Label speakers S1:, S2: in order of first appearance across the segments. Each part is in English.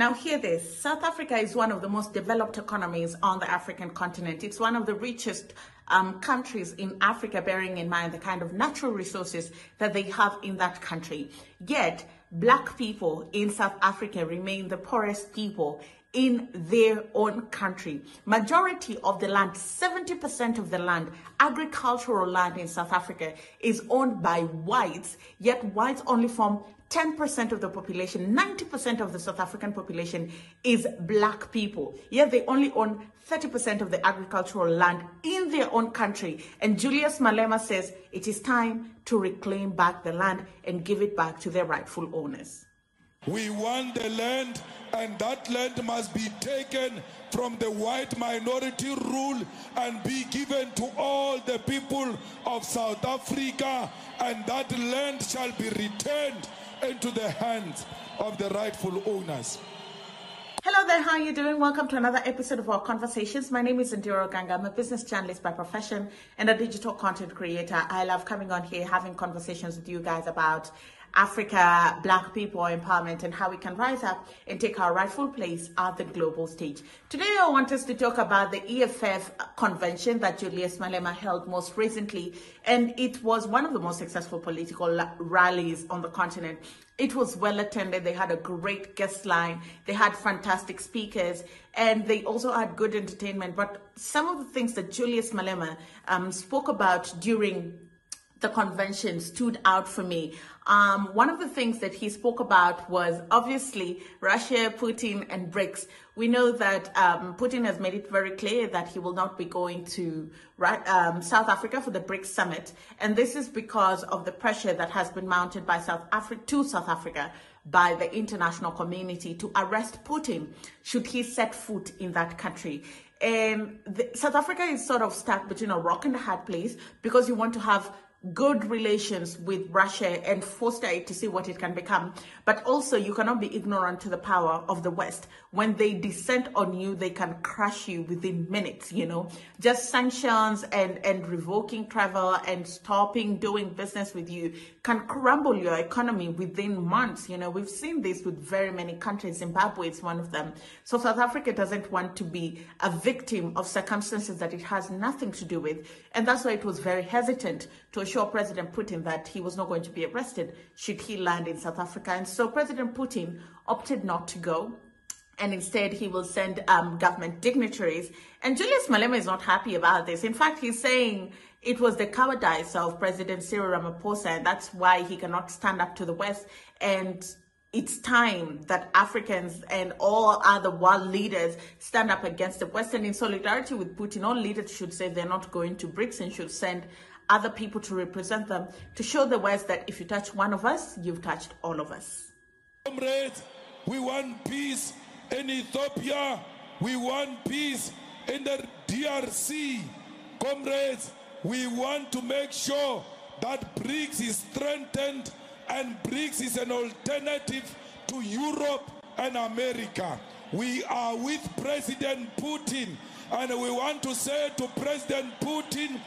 S1: Now, hear this South Africa is one of the most developed economies on the African continent. It's one of the richest um, countries in Africa, bearing in mind the kind of natural resources that they have in that country. Yet, black people in South Africa remain the poorest people in their own country. Majority of the land, 70% of the land, agricultural land in South Africa is owned by whites, yet whites only form 10% of the population, 90% of the South African population is black people. Yet they only own 30% of the agricultural land in their own country. And Julius Malema says it is time to reclaim back the land and give it back to their rightful owners.
S2: We want the land, and that land must be taken from the white minority rule and be given to all the people of South Africa, and that land shall be returned into the hands of the rightful owners.
S1: Hello there, how are you doing? Welcome to another episode of our conversations. My name is Ondiro Oganga. I'm a business journalist by profession and a digital content creator. I love coming on here, having conversations with you guys about Africa, Black people empowerment, and how we can rise up and take our rightful place at the global stage. Today, I want us to talk about the EFF convention that Julius Malema held most recently, and it was one of the most successful political rallies on the continent. It was well attended. They had a great guest line. They had fantastic speakers, and they also had good entertainment. But some of the things that Julius Malema um, spoke about during the convention stood out for me. Um, one of the things that he spoke about was obviously Russia, Putin, and BRICS. We know that um, Putin has made it very clear that he will not be going to um, South Africa for the BRICS summit, and this is because of the pressure that has been mounted by South Africa to South Africa by the international community to arrest Putin should he set foot in that country. And the, South Africa is sort of stuck between a rock and a hard place because you want to have good relations with Russia and foster it to see what it can become. But also, you cannot be ignorant to the power of the West. When they descend on you, they can crush you within minutes, you know. Just sanctions and, and revoking travel and stopping doing business with you can crumble your economy within months. You know, we've seen this with very many countries. Zimbabwe is one of them. So South Africa doesn't want to be a victim of circumstances that it has nothing to do with. And that's why it was very hesitant to assure President Putin that he was not going to be arrested should he land in South Africa. And so President Putin opted not to go. And instead, he will send um, government dignitaries. And Julius Malema is not happy about this. In fact, he's saying it was the cowardice of President Cyril Ramaphosa, and that's why he cannot stand up to the West. And it's time that Africans and all other world leaders stand up against the West. And in solidarity with Putin, all leaders should say they're not going to BRICS and should send other people to represent them to show the West that if you touch one of us, you've touched all of us.
S2: Comrades, we want peace in Ethiopia. We want peace in the DRC. Comrades, we want to make sure that BRICS is strengthened and BRICS is an alternative to Europe and America. We are with President Putin and we want to say to President Putin,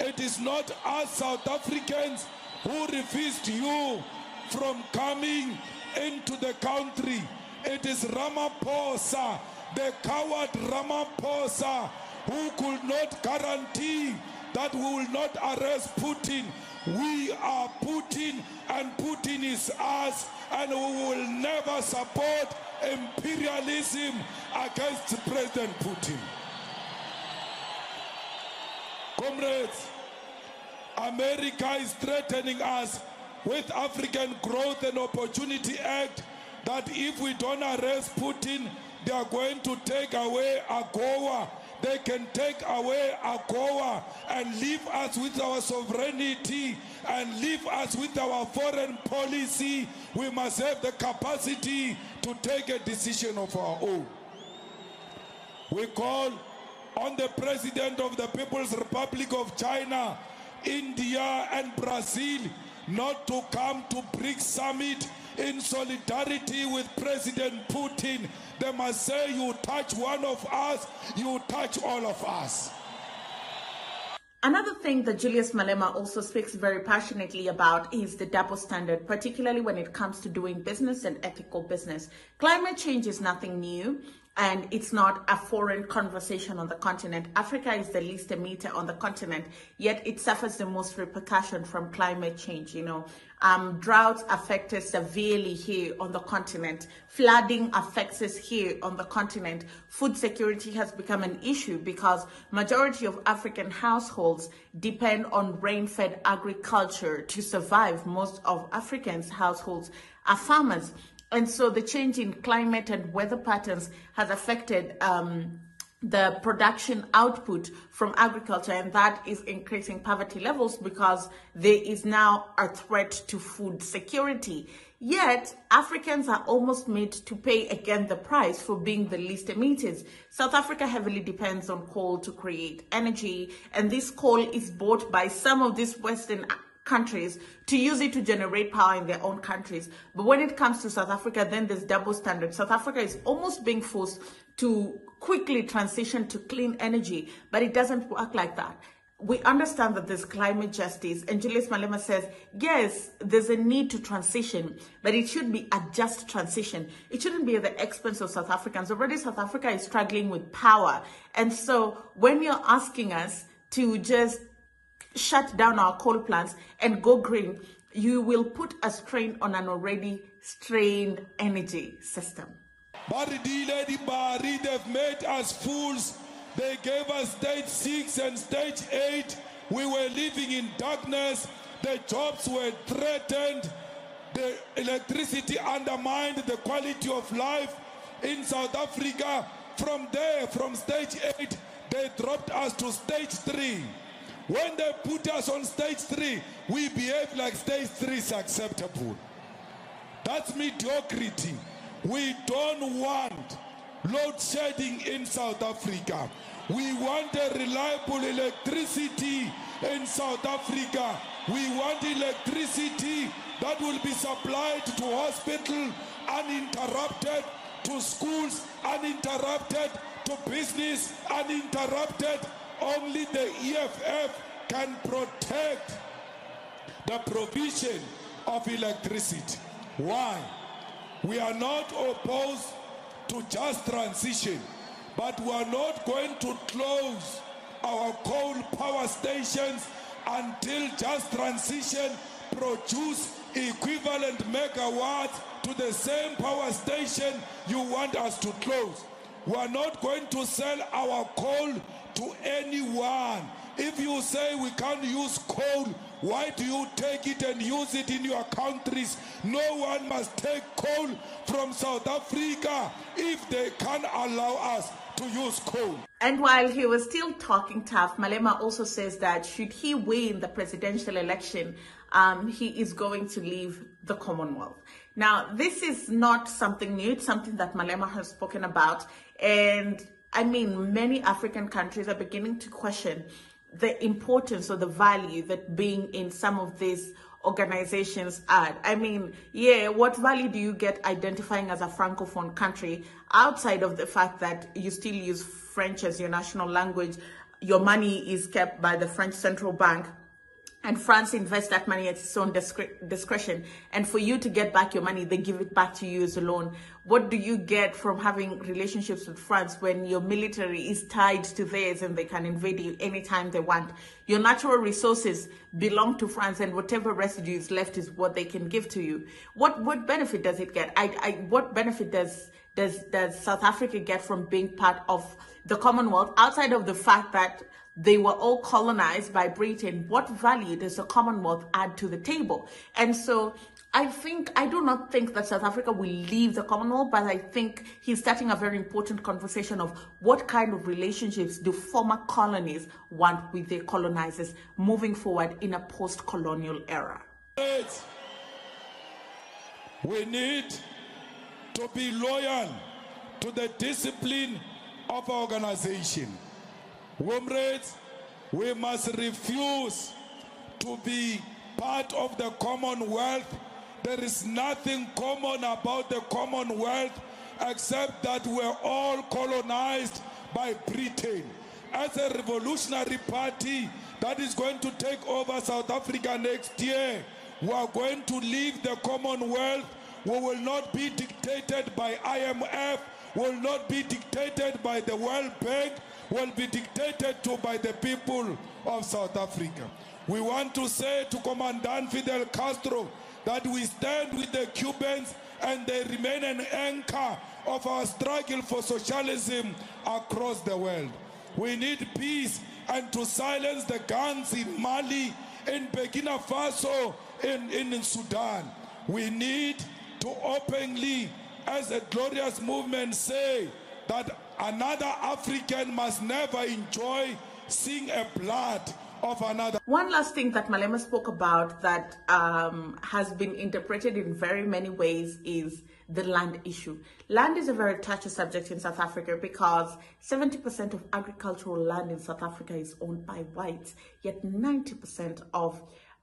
S2: it is not us South Africans who refused you from coming into the country. It is Ramaphosa, the coward Ramaphosa, who could not guarantee that we will not arrest Putin. We are Putin and Putin is us and we will never support imperialism against President Putin. Comrades, America is threatening us with African Growth and Opportunity Act that if we don't arrest Putin, they are going to take away AGOA. They can take away AGOA and leave us with our sovereignty and leave us with our foreign policy. We must have the capacity to take a decision of our own. We call on the President of the People's Republic of China, India, and Brazil not to come to BRICS summit in solidarity with President Putin. They must say, You touch one of us, you touch all of us.
S1: Another thing that Julius Malema also speaks very passionately about is the double standard, particularly when it comes to doing business and ethical business. Climate change is nothing new and it's not a foreign conversation on the continent. Africa is the least emitter on the continent, yet it suffers the most repercussion from climate change. You know, um, droughts affect us severely here on the continent. Flooding affects us here on the continent. Food security has become an issue because majority of African households depend on rain-fed agriculture to survive. Most of Africans' households are farmers. And so the change in climate and weather patterns has affected um, the production output from agriculture, and that is increasing poverty levels because there is now a threat to food security. Yet, Africans are almost made to pay again the price for being the least emitters. South Africa heavily depends on coal to create energy, and this coal is bought by some of these Western countries to use it to generate power in their own countries. But when it comes to South Africa, then there's double standard. South Africa is almost being forced to quickly transition to clean energy, but it doesn't work like that. We understand that there's climate justice, and Julius Malema says, yes, there's a need to transition, but it should be a just transition. It shouldn't be at the expense of South Africans. Already, South Africa is struggling with power. And so, when you're asking us to just shut down our coal plants and go green, you will put a strain on an already strained energy system.
S2: They've made us fools. They gave us stage six and stage eight. We were living in darkness. The jobs were threatened. The electricity undermined the quality of life in South Africa. From there, from stage eight, they dropped us to stage three. When they put us on stage three, we behave like stage three is acceptable. That's mediocrity. We don't want load shedding in South Africa. We want a reliable electricity in South Africa. We want electricity that will be supplied to hospital uninterrupted, to schools uninterrupted, to business uninterrupted, only the EFF can protect the provision of electricity. Why? We are not opposed to just transition, but we are not going to close our coal power stations until just transition produce equivalent megawatts to the same power station you want us to close. We are not going to sell our coal to anyone. If you say we can't use coal, why do you take it and use it in your countries? No one must take coal from South Africa if they can't allow us to use coal.
S1: And while he was still talking tough, Malema also says that should he win the presidential election, um, he is going to leave the Commonwealth. Now, this is not something new. It's something that Malema has spoken about. And I mean, many African countries are beginning to question the importance or the value that being in some of these organizations add. I mean, yeah, what value do you get identifying as a francophone country outside of the fact that you still use French as your national language? Your money is kept by the French central bank and France invests that money at its own discretion. And for you to get back your money, they give it back to you as a loan. What do you get from having relationships with France when your military is tied to theirs and they can invade you anytime they want? Your natural resources belong to France, and whatever residue is left is what they can give to you. What what benefit does it get? I, I what benefit does does does South Africa get from being part of the Commonwealth outside of the fact that they were all colonized by Britain. What value does the Commonwealth add to the table? And so I think, I do not think that South Africa will leave the Commonwealth, but I think he's starting a very important conversation of what kind of relationships do former colonies want with their colonizers moving forward in a post colonial era.
S2: We need to be loyal to the discipline of our organization. Comrades, we must refuse to be part of the Commonwealth. There is nothing common about the Commonwealth except that we're all colonized by Britain. as a revolutionary party that is going to take over South Africa next year. We are going to leave the Commonwealth. We will not be dictated by IMF, will not be dictated by the World Bank, will be dictated to by the people of South Africa. We want to say to Commandant Fidel Castro that we stand with the Cubans and they remain an anchor of our struggle for socialism across the world. We need peace and to silence the guns in Mali, in Burkina Faso, in, in Sudan. We need to openly, as a glorious movement, say that another African must never enjoy seeing a blood of another.
S1: One last thing that Malema spoke about that um, has been interpreted in very many ways is the land issue. Land is a very touchy subject in South Africa because 70% of agricultural land in South Africa is owned by whites, yet 90% of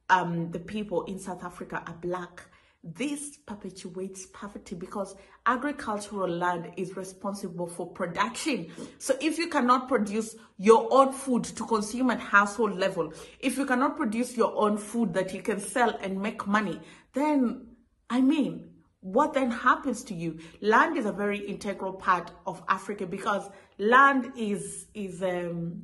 S1: um, the people in South Africa are black. This perpetuates poverty because agricultural land is responsible for production. So if you cannot produce your own food to consume at household level, if you cannot produce your own food that you can sell and make money, then I mean, what then happens to you? Land is a very integral part of Africa because land is is um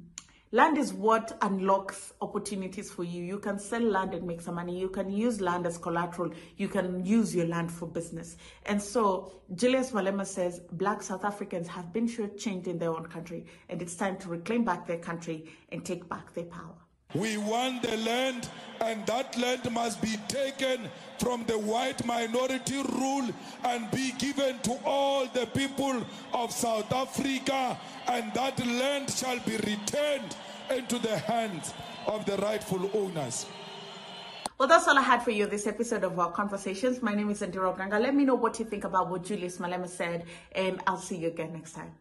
S1: Land is what unlocks opportunities for you. You can sell land and make some money. You can use land as collateral. You can use your land for business. And so Julius Malema says black South Africans have been shortchanged in their own country and it's time to reclaim back their country and take back their power.
S2: We want the land, and that land must be taken from the white minority rule and be given to all the people of South Africa, and that land shall be returned into the hands of the rightful owners.
S1: Well, that's all I had for you this episode of our conversations. My name is Ondiro Oganga. Let me know what you think about what Julius Malema said, and I'll see you again next time.